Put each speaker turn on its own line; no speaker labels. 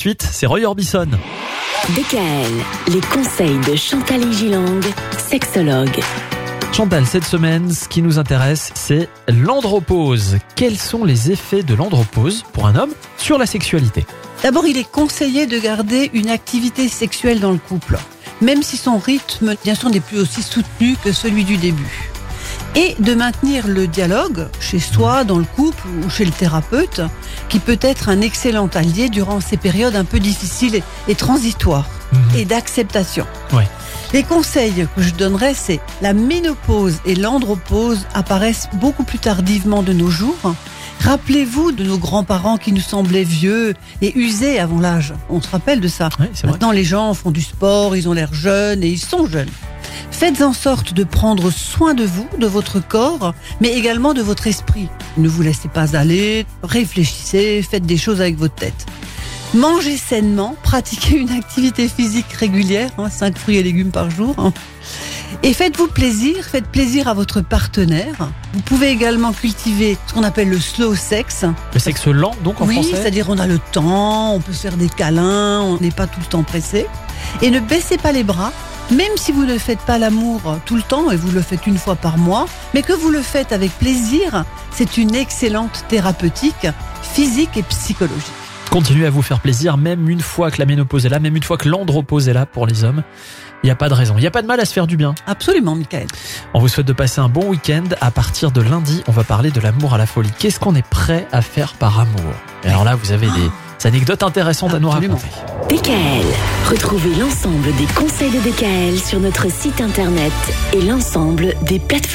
Suite, c'est Roy Orbison.
DKL, les conseils de Chantal Gilang, sexologue.
Chantal, cette semaine, ce qui nous intéresse, c'est l'andropause. Quels sont les effets de l'andropause pour un homme sur la sexualité?
D'abord, il est conseillé de garder une activité sexuelle dans le couple, même si son rythme, bien sûr, n'est plus aussi soutenu que celui du début. Et de maintenir le dialogue chez soi, dans le couple ou chez le thérapeute, qui peut être un excellent allié durant ces périodes un peu difficiles et, transitoires,
Mhm.
et d'acceptation.
Ouais.
Les conseils que je donnerais, c'est la ménopause et l'andropause apparaissent beaucoup plus tardivement de nos jours. Rappelez-vous de nos grands-parents qui nous semblaient vieux et usés avant l'âge. On se rappelle de ça.
Vrai.
Maintenant, les gens font du sport, ils ont l'air jeunes et ils sont jeunes. Faites en sorte de prendre soin de vous, de votre corps, mais également de votre esprit. Ne vous laissez pas aller, réfléchissez, faites des choses avec votre tête. Mangez sainement, pratiquez une activité physique régulière, 5 fruits et légumes par jour. hein. Et faites-vous plaisir, faites plaisir à votre partenaire. Vous pouvez également cultiver ce qu'on appelle le slow sex.
Le sexe lent, donc en
oui,
français
c'est-à-dire on a le temps, on peut se faire des câlins, on n'est pas tout le temps pressé. Et ne baissez pas les bras, même si vous ne faites pas l'amour tout le temps et vous le faites une fois par mois, mais que vous le faites avec plaisir, c'est une excellente thérapeutique physique et psychologique.
Continuez à vous faire plaisir, même une fois que la ménopause est là, même une fois que l'andropause est là pour les hommes. Il n'y a pas de raison, il n'y a pas de mal à se faire du bien.
Absolument, Michael.
On vous souhaite de passer un bon week-end. À partir de lundi, on va parler de l'amour à la folie. Qu'est-ce qu'on est prêt à faire par amour? Et alors là, vous avez des anecdotes intéressantes à nous raconter.
DKL, retrouvez l'ensemble des conseils de DKL sur notre site internet et l'ensemble des plateformes